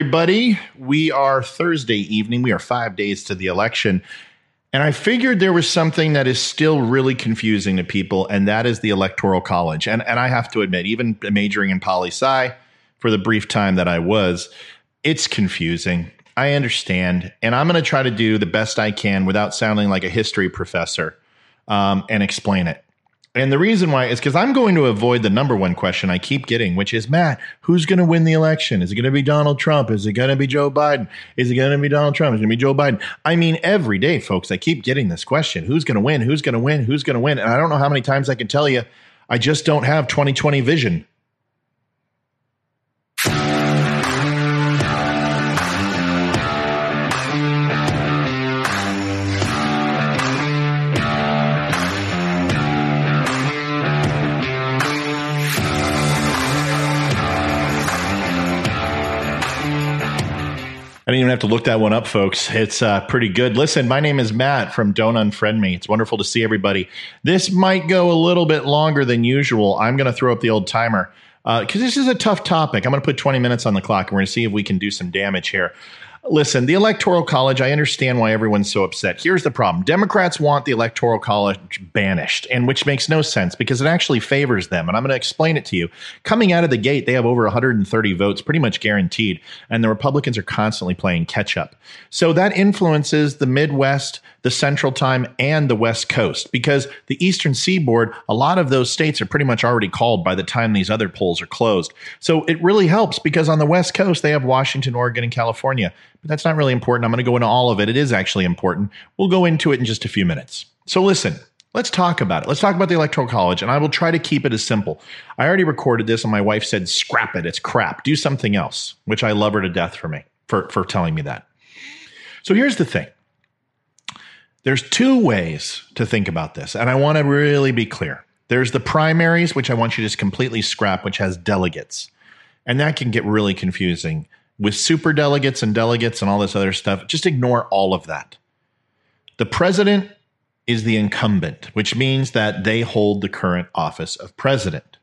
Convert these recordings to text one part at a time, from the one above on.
everybody. We are Thursday evening. We are five days to the election. And I figured there was something that is still really confusing to people, and that is the Electoral College. And, and I have to admit, even majoring in poli sci for the brief time that I was, it's confusing. I understand. And I'm going to try to do the best I can without sounding like a history professor um, and explain it. And the reason why is because I'm going to avoid the number one question I keep getting, which is Matt, who's going to win the election? Is it going to be Donald Trump? Is it going to be Joe Biden? Is it going to be Donald Trump? Is it going to be Joe Biden? I mean, every day, folks, I keep getting this question who's going to win? Who's going to win? Who's going to win? And I don't know how many times I can tell you, I just don't have 2020 vision. I didn't even have to look that one up, folks. It's uh, pretty good. Listen, my name is Matt from Don't Unfriend Me. It's wonderful to see everybody. This might go a little bit longer than usual. I'm going to throw up the old timer because uh, this is a tough topic. I'm going to put 20 minutes on the clock and we're going to see if we can do some damage here. Listen, the Electoral College, I understand why everyone's so upset. Here's the problem Democrats want the Electoral College banished, and which makes no sense because it actually favors them. And I'm going to explain it to you. Coming out of the gate, they have over 130 votes, pretty much guaranteed, and the Republicans are constantly playing catch up. So that influences the Midwest, the Central Time, and the West Coast because the Eastern Seaboard, a lot of those states are pretty much already called by the time these other polls are closed. So it really helps because on the West Coast, they have Washington, Oregon, and California. But that's not really important. I'm going to go into all of it. It is actually important. We'll go into it in just a few minutes. So listen, let's talk about it. Let's talk about the Electoral College, and I will try to keep it as simple. I already recorded this, and my wife said, scrap it. It's crap. Do something else, which I love her to death for me, for, for telling me that. So here's the thing. There's two ways to think about this, and I want to really be clear. There's the primaries, which I want you to just completely scrap, which has delegates. And that can get really confusing with super delegates and delegates and all this other stuff, just ignore all of that. The president is the incumbent, which means that they hold the current office of president.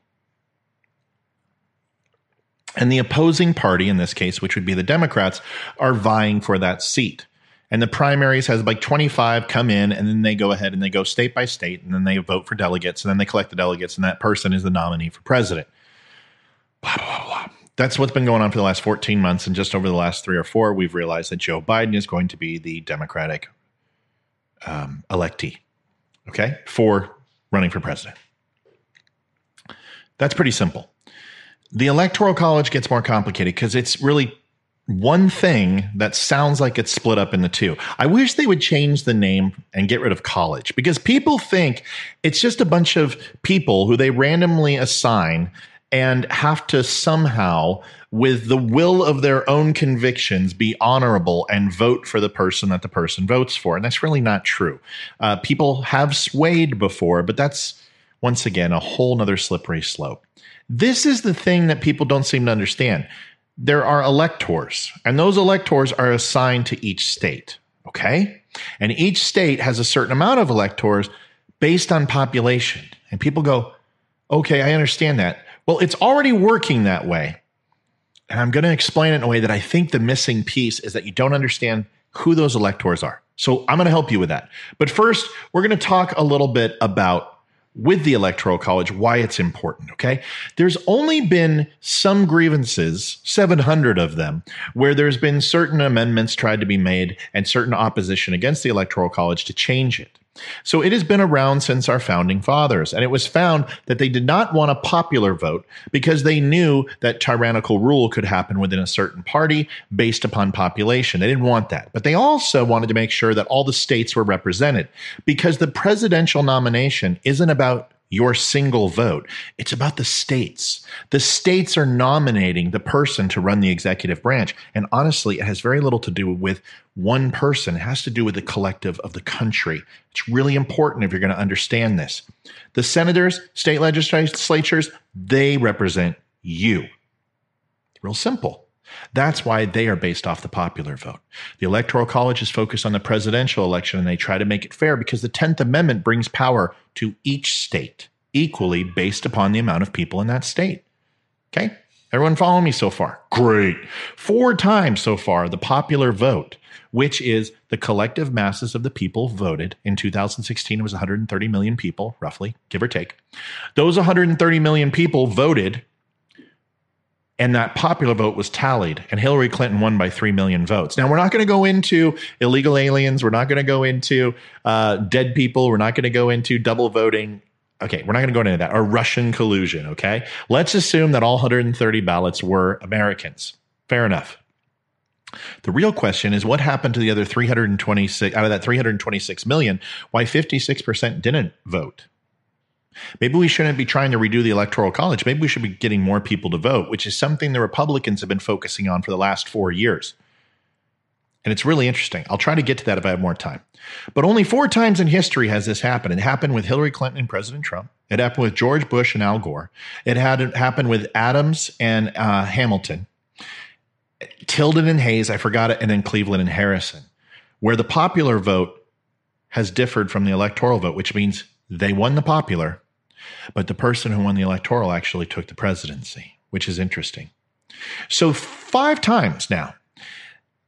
And the opposing party, in this case, which would be the Democrats, are vying for that seat. And the primaries has like 25 come in, and then they go ahead and they go state by state, and then they vote for delegates, and then they collect the delegates, and that person is the nominee for president. Blah, blah, blah that's what's been going on for the last 14 months. And just over the last three or four, we've realized that Joe Biden is going to be the Democratic um, electee, okay, for running for president. That's pretty simple. The Electoral College gets more complicated because it's really one thing that sounds like it's split up into two. I wish they would change the name and get rid of college because people think it's just a bunch of people who they randomly assign and have to somehow, with the will of their own convictions, be honorable and vote for the person that the person votes for. And that's really not true. Uh, people have swayed before, but that's once again a whole nother slippery slope. This is the thing that people don't seem to understand. There are electors, and those electors are assigned to each state. Okay? And each state has a certain amount of electors based on population. And people go, okay, I understand that. Well, it's already working that way. And I'm going to explain it in a way that I think the missing piece is that you don't understand who those electors are. So I'm going to help you with that. But first, we're going to talk a little bit about with the electoral college why it's important okay there's only been some grievances 700 of them where there's been certain amendments tried to be made and certain opposition against the electoral college to change it so it has been around since our founding fathers, and it was found that they did not want a popular vote because they knew that tyrannical rule could happen within a certain party based upon population. They didn't want that. But they also wanted to make sure that all the states were represented because the presidential nomination isn't about your single vote. It's about the states. The states are nominating the person to run the executive branch. And honestly, it has very little to do with one person, it has to do with the collective of the country. It's really important if you're going to understand this. The senators, state legislatures, they represent you. Real simple. That's why they are based off the popular vote. The Electoral College is focused on the presidential election and they try to make it fair because the 10th Amendment brings power to each state equally based upon the amount of people in that state. Okay? Everyone follow me so far? Great. Four times so far the popular vote, which is the collective masses of the people voted in 2016. It was 130 million people, roughly, give or take. Those 130 million people voted and that popular vote was tallied and hillary clinton won by 3 million votes. Now we're not going to go into illegal aliens we're not going to go into uh, dead people we're not going to go into double voting. Okay we're not going to go into that or russian collusion okay? Let's assume that all 130 ballots were americans. Fair enough. The real question is what happened to the other 326 out of that 326 million why 56% didn't vote Maybe we shouldn't be trying to redo the electoral college. Maybe we should be getting more people to vote, which is something the Republicans have been focusing on for the last four years. And it's really interesting. I'll try to get to that if I have more time. But only four times in history has this happened. It happened with Hillary Clinton and President Trump. It happened with George Bush and Al Gore. It had happened with Adams and uh, Hamilton, Tilden and Hayes. I forgot it, and then Cleveland and Harrison, where the popular vote has differed from the electoral vote, which means they won the popular, but the person who won the electoral actually took the presidency, which is interesting. So, five times now.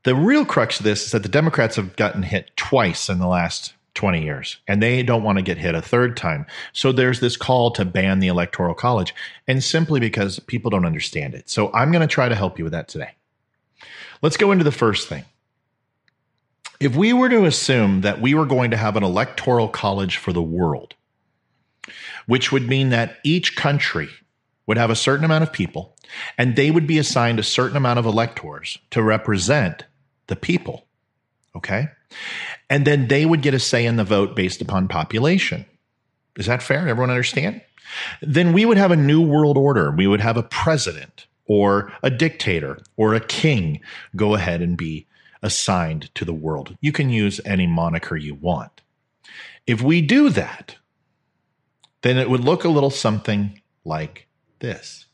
The real crux of this is that the Democrats have gotten hit twice in the last 20 years, and they don't want to get hit a third time. So there's this call to ban the Electoral College, and simply because people don't understand it. So I'm going to try to help you with that today. Let's go into the first thing. If we were to assume that we were going to have an electoral college for the world, which would mean that each country would have a certain amount of people and they would be assigned a certain amount of electors to represent the people. Okay. And then they would get a say in the vote based upon population. Is that fair? Everyone understand? Then we would have a new world order. We would have a president or a dictator or a king go ahead and be assigned to the world. You can use any moniker you want. If we do that, then it would look a little something like this.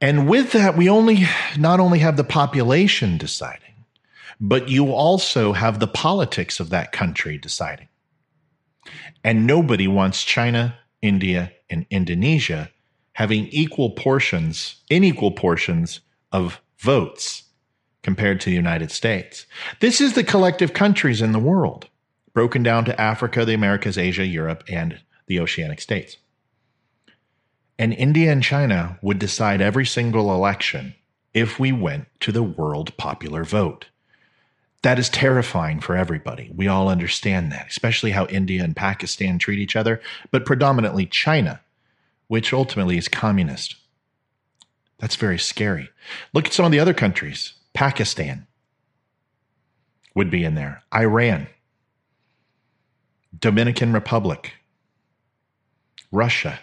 And with that, we only not only have the population deciding, but you also have the politics of that country deciding. And nobody wants China, India, and Indonesia having equal portions, unequal portions of votes compared to the United States. This is the collective countries in the world broken down to Africa, the Americas, Asia, Europe, and the oceanic states. And India and China would decide every single election if we went to the world popular vote. That is terrifying for everybody. We all understand that, especially how India and Pakistan treat each other, but predominantly China, which ultimately is communist. That's very scary. Look at some of the other countries. Pakistan would be in there, Iran, Dominican Republic, Russia.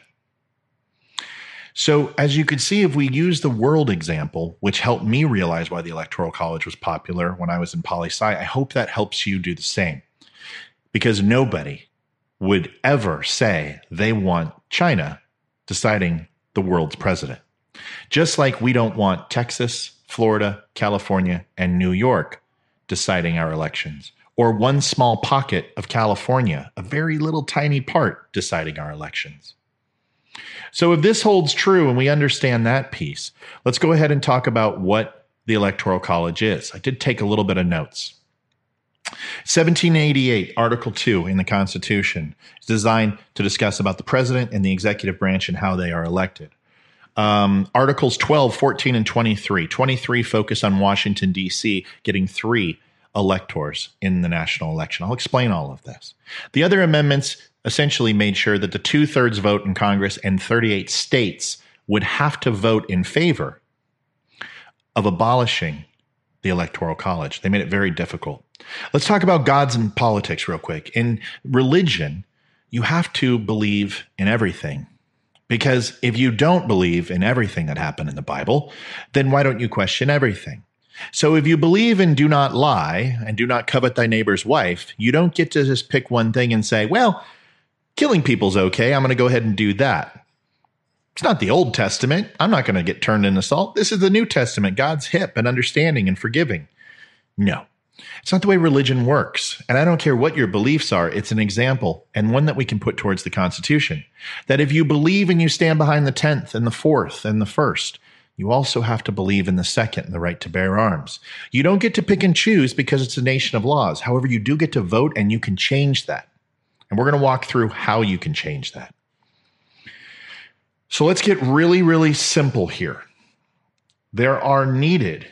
So, as you can see, if we use the world example, which helped me realize why the Electoral College was popular when I was in poli sci, I hope that helps you do the same. Because nobody would ever say they want China deciding the world's president. Just like we don't want Texas, Florida, California, and New York deciding our elections or one small pocket of California, a very little tiny part deciding our elections. So, if this holds true and we understand that piece, let's go ahead and talk about what the Electoral College is. I did take a little bit of notes. 1788, Article 2 in the Constitution is designed to discuss about the president and the executive branch and how they are elected. Um, Articles 12, 14, and 23. 23 focus on Washington, D.C., getting three electors in the national election. I'll explain all of this. The other amendments essentially made sure that the two thirds vote in Congress and 38 states would have to vote in favor of abolishing the Electoral College. They made it very difficult. Let's talk about gods and politics real quick. In religion, you have to believe in everything. Because if you don't believe in everything that happened in the Bible, then why don't you question everything? So if you believe in do not lie and do not covet thy neighbor's wife, you don't get to just pick one thing and say, well, killing people's okay. I'm going to go ahead and do that. It's not the Old Testament. I'm not going to get turned into salt. This is the New Testament, God's hip and understanding and forgiving. No. It's not the way religion works. And I don't care what your beliefs are, it's an example and one that we can put towards the Constitution. That if you believe and you stand behind the 10th and the 4th and the 1st, you also have to believe in the second the right to bear arms. You don't get to pick and choose because it's a nation of laws. However, you do get to vote and you can change that. And we're going to walk through how you can change that. So let's get really, really simple here. There are needed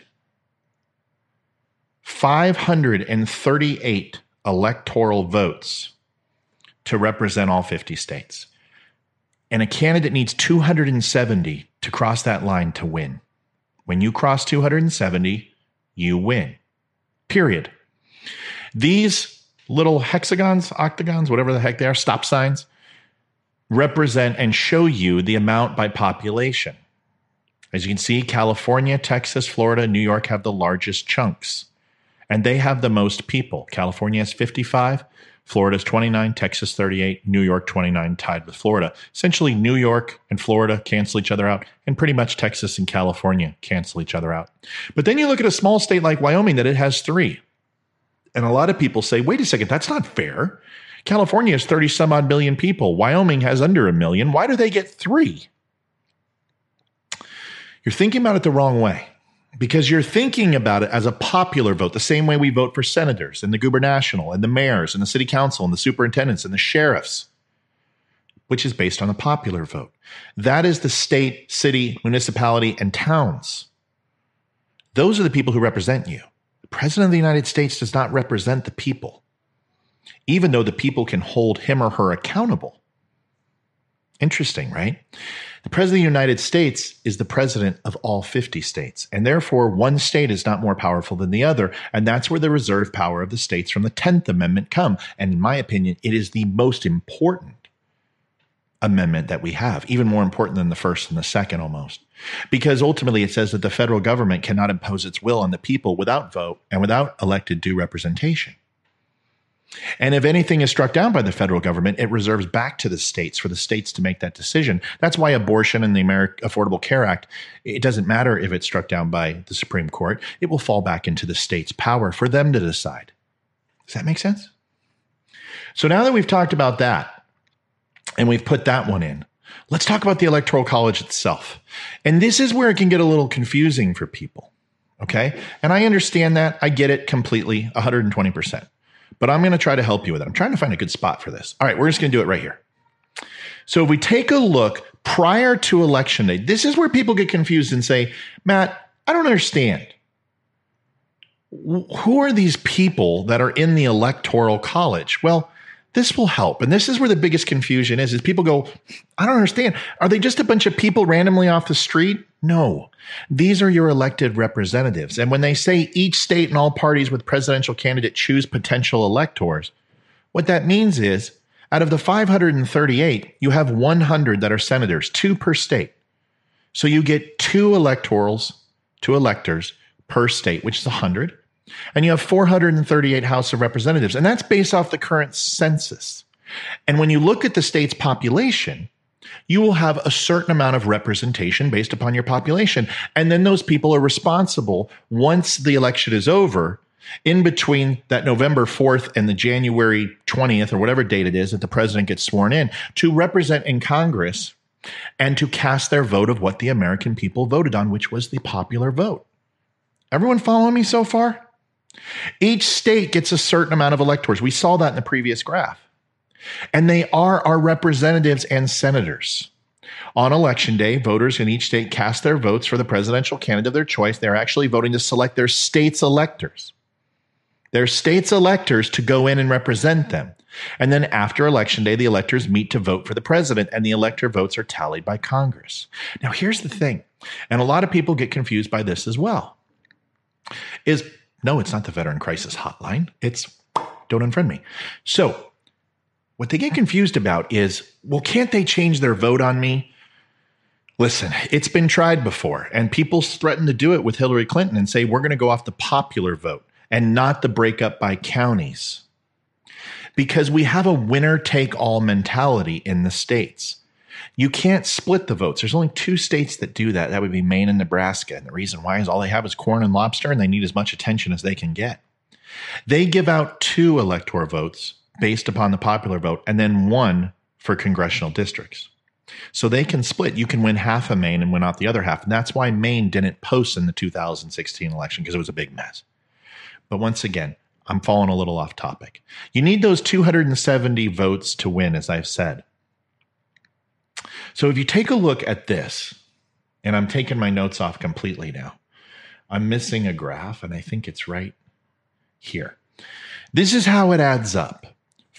538 electoral votes to represent all 50 states. And a candidate needs 270 to cross that line to win. When you cross 270, you win. Period. These little hexagons, octagons, whatever the heck they are, stop signs, represent and show you the amount by population. As you can see, California, Texas, Florida, New York have the largest chunks, and they have the most people. California has 55, Florida's 29, Texas 38, New York 29, tied with Florida. Essentially, New York and Florida cancel each other out, and pretty much Texas and California cancel each other out. But then you look at a small state like Wyoming that it has three. And a lot of people say, wait a second, that's not fair. California has 30 some odd million people. Wyoming has under a million. Why do they get three? You're thinking about it the wrong way because you're thinking about it as a popular vote, the same way we vote for senators and the gubernatorial and the mayors and the city council and the superintendents and the sheriffs, which is based on a popular vote. That is the state, city, municipality, and towns. Those are the people who represent you. The president of the United States does not represent the people even though the people can hold him or her accountable. Interesting, right? The President of the United States is the president of all 50 states, and therefore one state is not more powerful than the other. And that's where the reserve power of the states from the 10th Amendment come. And in my opinion, it is the most important amendment that we have, even more important than the first and the second almost. Because ultimately it says that the federal government cannot impose its will on the people without vote and without elected due representation. And if anything is struck down by the federal government, it reserves back to the states for the states to make that decision. That's why abortion and the American Affordable Care Act, it doesn't matter if it's struck down by the Supreme Court, it will fall back into the state's power for them to decide. Does that make sense? So now that we've talked about that and we've put that one in, let's talk about the Electoral College itself. And this is where it can get a little confusing for people. Okay. And I understand that. I get it completely, 120% but I'm going to try to help you with it. I'm trying to find a good spot for this. All right, we're just going to do it right here. So if we take a look prior to election day, this is where people get confused and say, Matt, I don't understand. Who are these people that are in the electoral college? Well, this will help. And this is where the biggest confusion is, is people go, I don't understand. Are they just a bunch of people randomly off the street? No. These are your elected representatives. And when they say each state and all parties with presidential candidate choose potential electors, what that means is out of the 538, you have 100 that are senators, two per state. So you get two electorals, two electors per state, which is 100 and you have 438 House of Representatives. And that's based off the current census. And when you look at the state's population, you will have a certain amount of representation based upon your population. And then those people are responsible once the election is over, in between that November 4th and the January 20th, or whatever date it is that the president gets sworn in, to represent in Congress and to cast their vote of what the American people voted on, which was the popular vote. Everyone following me so far? Each state gets a certain amount of electors. We saw that in the previous graph. And they are our representatives and senators. On election day, voters in each state cast their votes for the presidential candidate of their choice. They're actually voting to select their state's electors. Their state's electors to go in and represent them. And then after election day, the electors meet to vote for the president, and the elector votes are tallied by Congress. Now, here's the thing, and a lot of people get confused by this as well. Is no, it's not the veteran crisis hotline. It's don't unfriend me. So, what they get confused about is, well, can't they change their vote on me? Listen, it's been tried before, and people threaten to do it with Hillary Clinton and say, we're going to go off the popular vote and not the breakup by counties. Because we have a winner take all mentality in the states. You can't split the votes. There's only two states that do that. That would be Maine and Nebraska. And the reason why is all they have is corn and lobster, and they need as much attention as they can get. They give out two electoral votes based upon the popular vote and then one for congressional districts. So they can split. You can win half of Maine and win out the other half. And that's why Maine didn't post in the 2016 election because it was a big mess. But once again, I'm falling a little off topic. You need those 270 votes to win, as I've said. So if you take a look at this, and I'm taking my notes off completely now, I'm missing a graph, and I think it's right here. This is how it adds up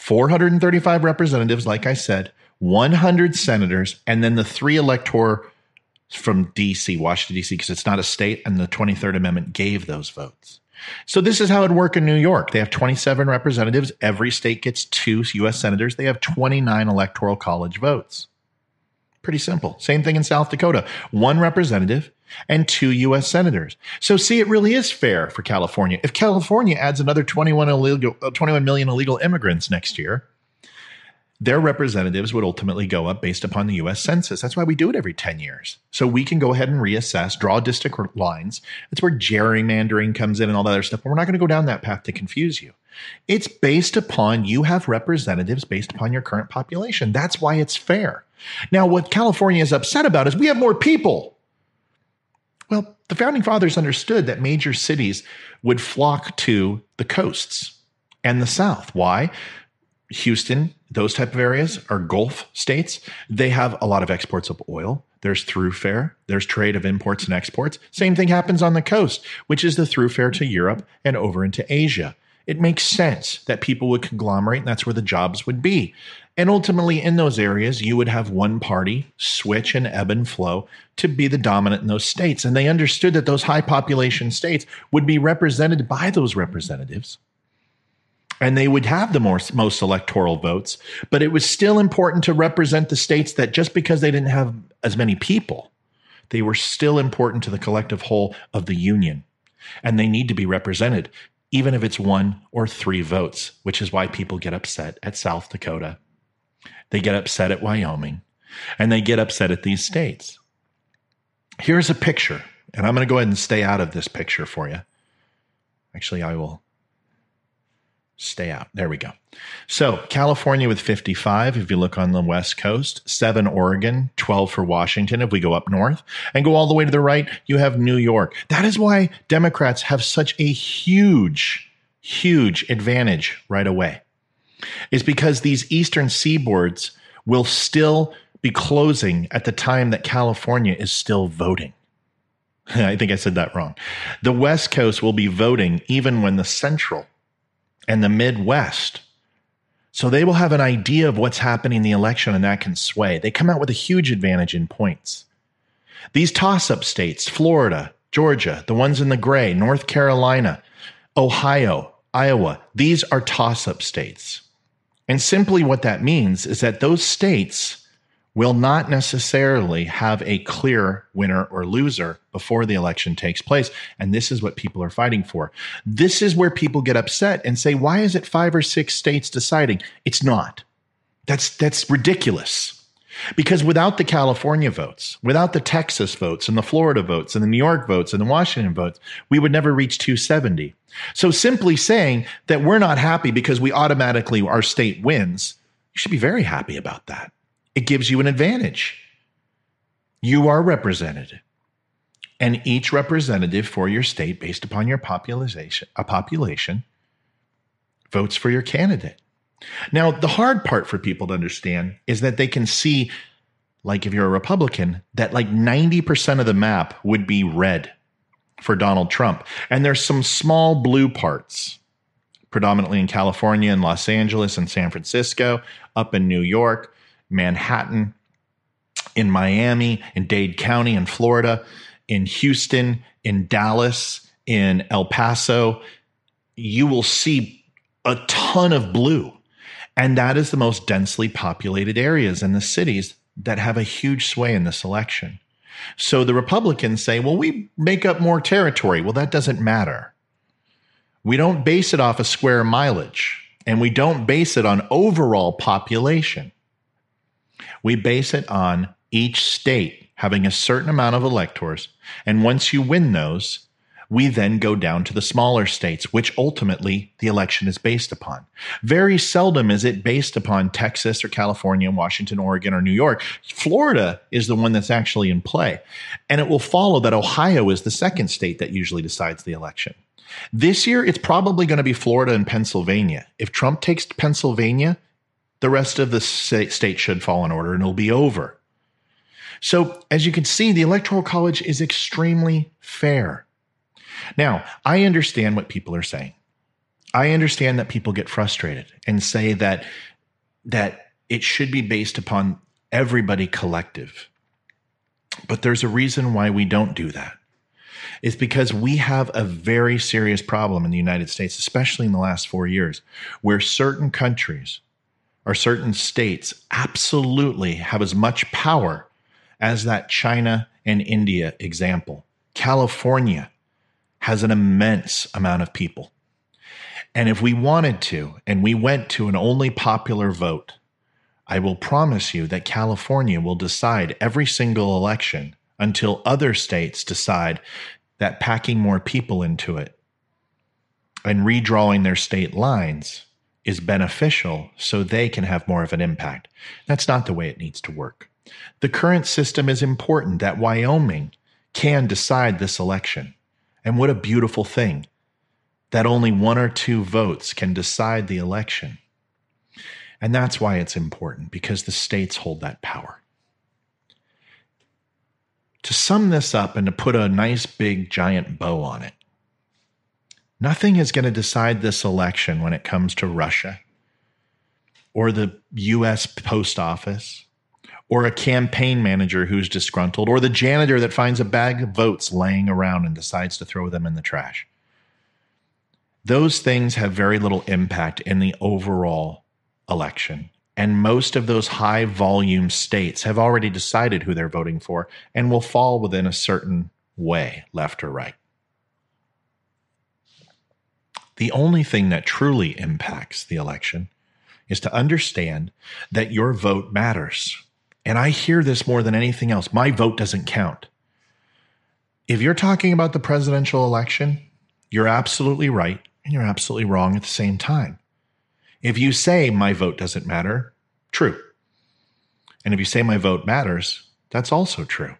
435 representatives, like I said, 100 senators, and then the three elector from DC, Washington, DC, because it's not a state, and the 23rd Amendment gave those votes. So this is how it work in New York. They have 27 representatives. Every state gets two U.S. senators. They have 29 electoral college votes. Pretty simple. Same thing in South Dakota. One representative and two U.S. senators. So see, it really is fair for California. If California adds another 21, illegal, uh, 21 million illegal immigrants next year, their representatives would ultimately go up based upon the US Census. That's why we do it every 10 years. So we can go ahead and reassess, draw district lines. That's where gerrymandering comes in and all that other stuff. But we're not going to go down that path to confuse you. It's based upon you have representatives based upon your current population. That's why it's fair. Now, what California is upset about is we have more people. Well, the founding fathers understood that major cities would flock to the coasts and the South. Why? Houston, those type of areas are Gulf states. They have a lot of exports of oil. There's through throughfare. There's trade of imports and exports. Same thing happens on the coast, which is the throughfare to Europe and over into Asia. It makes sense that people would conglomerate, and that's where the jobs would be. And ultimately, in those areas, you would have one party switch and ebb and flow to be the dominant in those states. And they understood that those high population states would be represented by those representatives and they would have the most, most electoral votes. But it was still important to represent the states that just because they didn't have as many people, they were still important to the collective whole of the union. And they need to be represented, even if it's one or three votes, which is why people get upset at South Dakota. They get upset at Wyoming, and they get upset at these states. Here's a picture, and I'm going to go ahead and stay out of this picture for you. Actually, I will stay out. There we go. So, California with 55, if you look on the West Coast, seven Oregon, 12 for Washington. If we go up north and go all the way to the right, you have New York. That is why Democrats have such a huge, huge advantage right away, is because these eastern seaboards will still be closing at the time that California is still voting. I think I said that wrong. The West Coast will be voting even when the Central and the Midwest. So they will have an idea of what's happening in the election and that can sway. They come out with a huge advantage in points. These toss up states, Florida, Georgia, the ones in the gray, North Carolina, Ohio, Iowa, these are toss up states. And simply what that means is that those states will not necessarily have a clear winner or loser before the election takes place. And this is what people are fighting for. This is where people get upset and say, why is it five or six states deciding? It's not. That's, that's ridiculous. Because without the California votes, without the Texas votes and the Florida votes and the New York votes and the Washington votes, we would never reach 270. So simply saying that we're not happy because we automatically, our state wins, you should be very happy about that it gives you an advantage. You are represented. And each representative for your state, based upon your population, a population, votes for your candidate. Now, the hard part for people to understand is that they can see, like if you're a Republican, that like 90% of the map would be red for Donald Trump. And there's some small blue parts, predominantly in California and Los Angeles and San Francisco, up in New York. Manhattan, in Miami, in Dade County, in Florida, in Houston, in Dallas, in El Paso, you will see a ton of blue. And that is the most densely populated areas in the cities that have a huge sway in this election. So the Republicans say, well, we make up more territory. Well, that doesn't matter. We don't base it off of square mileage, and we don't base it on overall population. We base it on each state having a certain amount of electors. And once you win those, We then go down to the smaller states, which ultimately the election is based upon. Very seldom is it based upon Texas or California, Washington, Oregon, or New York. Florida is the one that's actually in play. And it will follow that Ohio is the second state that usually decides the election. This year, it's probably going to be Florida and Pennsylvania. If Trump takes Pennsylvania, the rest of the state should fall in order and it'll be over. So, as you can see, the Electoral College is extremely fair. Now, I understand what people are saying. I understand that people get frustrated and say that that it should be based upon everybody collective. But there's a reason why we don't do that. It's because we have a very serious problem in the United States, especially in the last 4 years, where certain countries or certain states absolutely have as much power as that China and India example. California has an immense amount of people. And if we wanted to, and we went to an only popular vote, I will promise you that California will decide every single election until other states decide that packing more people into it and redrawing their state lines is beneficial so they can have more of an impact. That's not the way it needs to work. The current system is important that Wyoming can decide this election. And what a beautiful thing that only one or two votes can decide the election. And that's why it's important because the states hold that power. To sum this up and to put a nice big giant bow on it, nothing is going to decide this election when it comes to Russia or the US post office or a campaign manager who's disgruntled, or the janitor that finds a bag of votes laying around and decides to throw them in the trash. Those things have very little impact in the overall election. And most of those high volume states have already decided who they're voting for and will fall within a certain way, left or right. The only thing that truly impacts the election is to understand that your vote matters and I hear this more than anything else my vote doesn't count. If you're talking about the presidential election, you're absolutely right and you're absolutely wrong at the same time. If you say my vote doesn't matter, true. And if you say my vote matters, that's also true.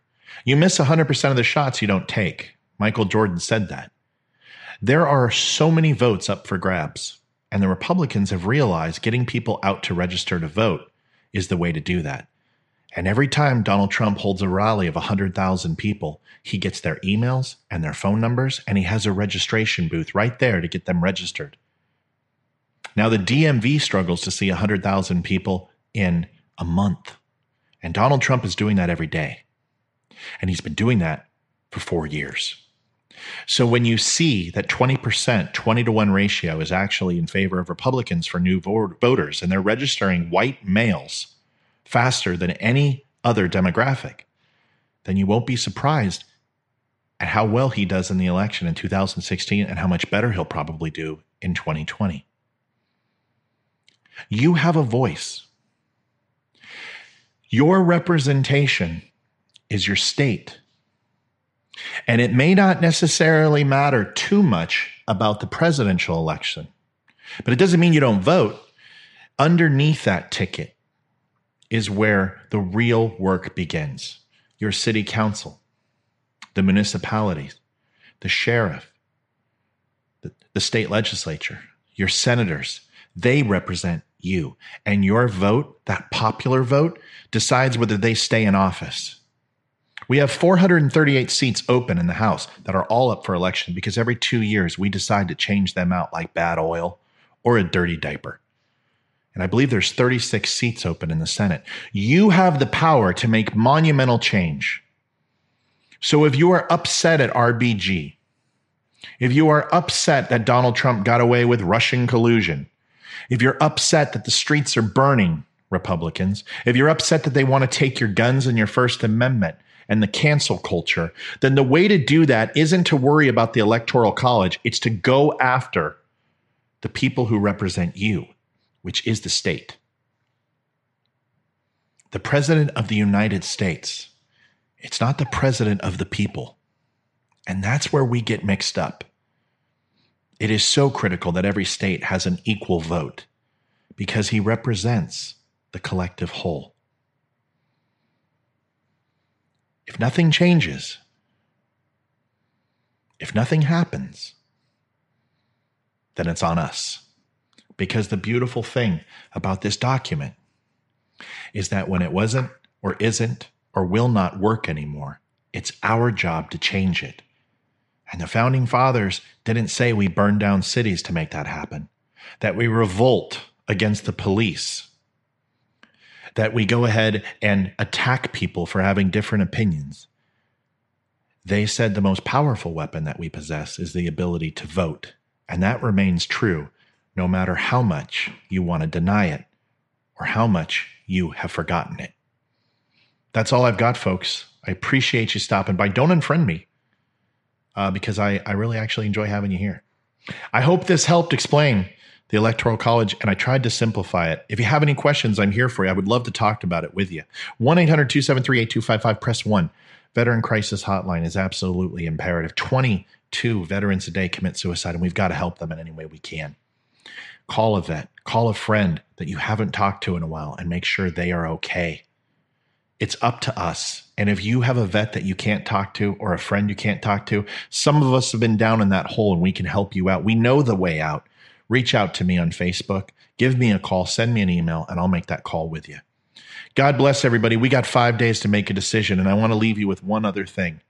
You miss 100% of the shots you don't take. Michael Jordan said that. There are so many votes up for grabs, and the Republicans have realized getting people out to register to vote is the way to do that. And every time Donald Trump holds a rally of 100,000 people, he gets their emails and their phone numbers, and he has a registration booth right there to get them registered. Now, the DMV struggles to see 100,000 people in a month. And Donald Trump is doing that every day. And he's been doing that for four years. So when you see that 20%, 20 to 1 ratio is actually in favor of Republicans for new voters, and they're registering white males faster than any other demographic, then you won't be surprised at how well he does in the election in 2016 and how much better he'll probably do in 2020. You have a voice. Your representation is your state. And it may not necessarily matter too much about the presidential election, but it doesn't mean you don't vote. Underneath that ticket is where the real work begins. Your city council, the municipalities, the sheriff, the, the state legislature, your senators, they represent you. And your vote, that popular vote, decides whether they stay in office. We have 438 seats open in the House that are all up for election because every two years we decide to change them out like bad oil or a dirty diaper and I believe there's 36 seats open in the Senate. You have the power to make monumental change. So if you are upset at RBG, if you are upset that Donald Trump got away with Russian collusion, if you're upset that the streets are burning Republicans, if you're upset that they want to take your guns and your First Amendment and the cancel culture, then the way to do that isn't to worry about the Electoral College, it's to go after the people who represent you which is the state. The President of the United States, it's not the President of the people. And that's where we get mixed up. It is so critical that every state has an equal vote because he represents the collective whole. If nothing changes, if nothing happens, then it's on us. Because the beautiful thing about this document is that when it wasn't or isn't or will not work anymore, it's our job to change it. And the founding fathers didn't say we burn down cities to make that happen, that we revolt against the police, that we go ahead and attack people for having different opinions. They said the most powerful weapon that we possess is the ability to vote. And that remains true no matter how much you want to deny it or how much you have forgotten it. That's all I've got, folks. I appreciate you stopping by. Don't unfriend me uh, because I, I really actually enjoy having you here. I hope this helped explain the Electoral College, and I tried to simplify it. If you have any questions, I'm here for you. I would love to talk about it with you. 1 800 273 8255, press 1. Veteran Crisis Hotline is absolutely imperative. 22 veterans a day commit suicide, and we've got to help them in any way we can. Call a vet, call a friend that you haven't talked to in a while, and make sure they are okay. It's up to us. And if you have a vet that you can't talk to or a friend you can't talk to, some of us have been down in that hole and we can help you out. We know the way out. Reach out to me on Facebook, give me a call, send me an email, and I'll make that call with you. God bless everybody. We got five days to make a decision, and I want to leave you with one other thing.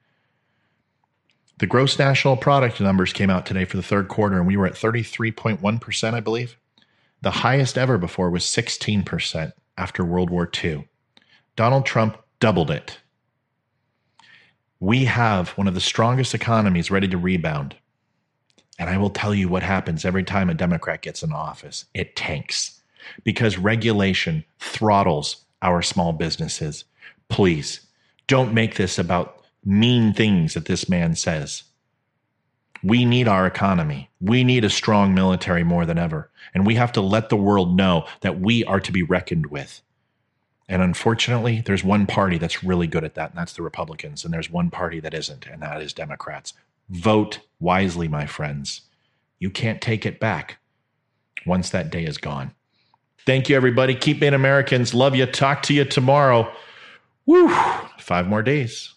The gross national product numbers came out today for the third quarter, and we were at 33.1%, I believe. The highest ever before was 16% after World War II. Donald Trump doubled it. We have one of the strongest economies ready to rebound. And I will tell you what happens every time a Democrat gets in office it tanks because regulation throttles our small businesses. Please don't make this about mean things that this man says. We need our economy. We need a strong military more than ever. And we have to let the world know that we are to be reckoned with. And unfortunately, there's one party that's really good at that, and that's the Republicans. And there's one party that isn't, and that is Democrats. Vote wisely, my friends. You can't take it back once that day is gone. Thank you, everybody. Keep being Americans. Love you. Talk to you tomorrow. Woo! Five more days.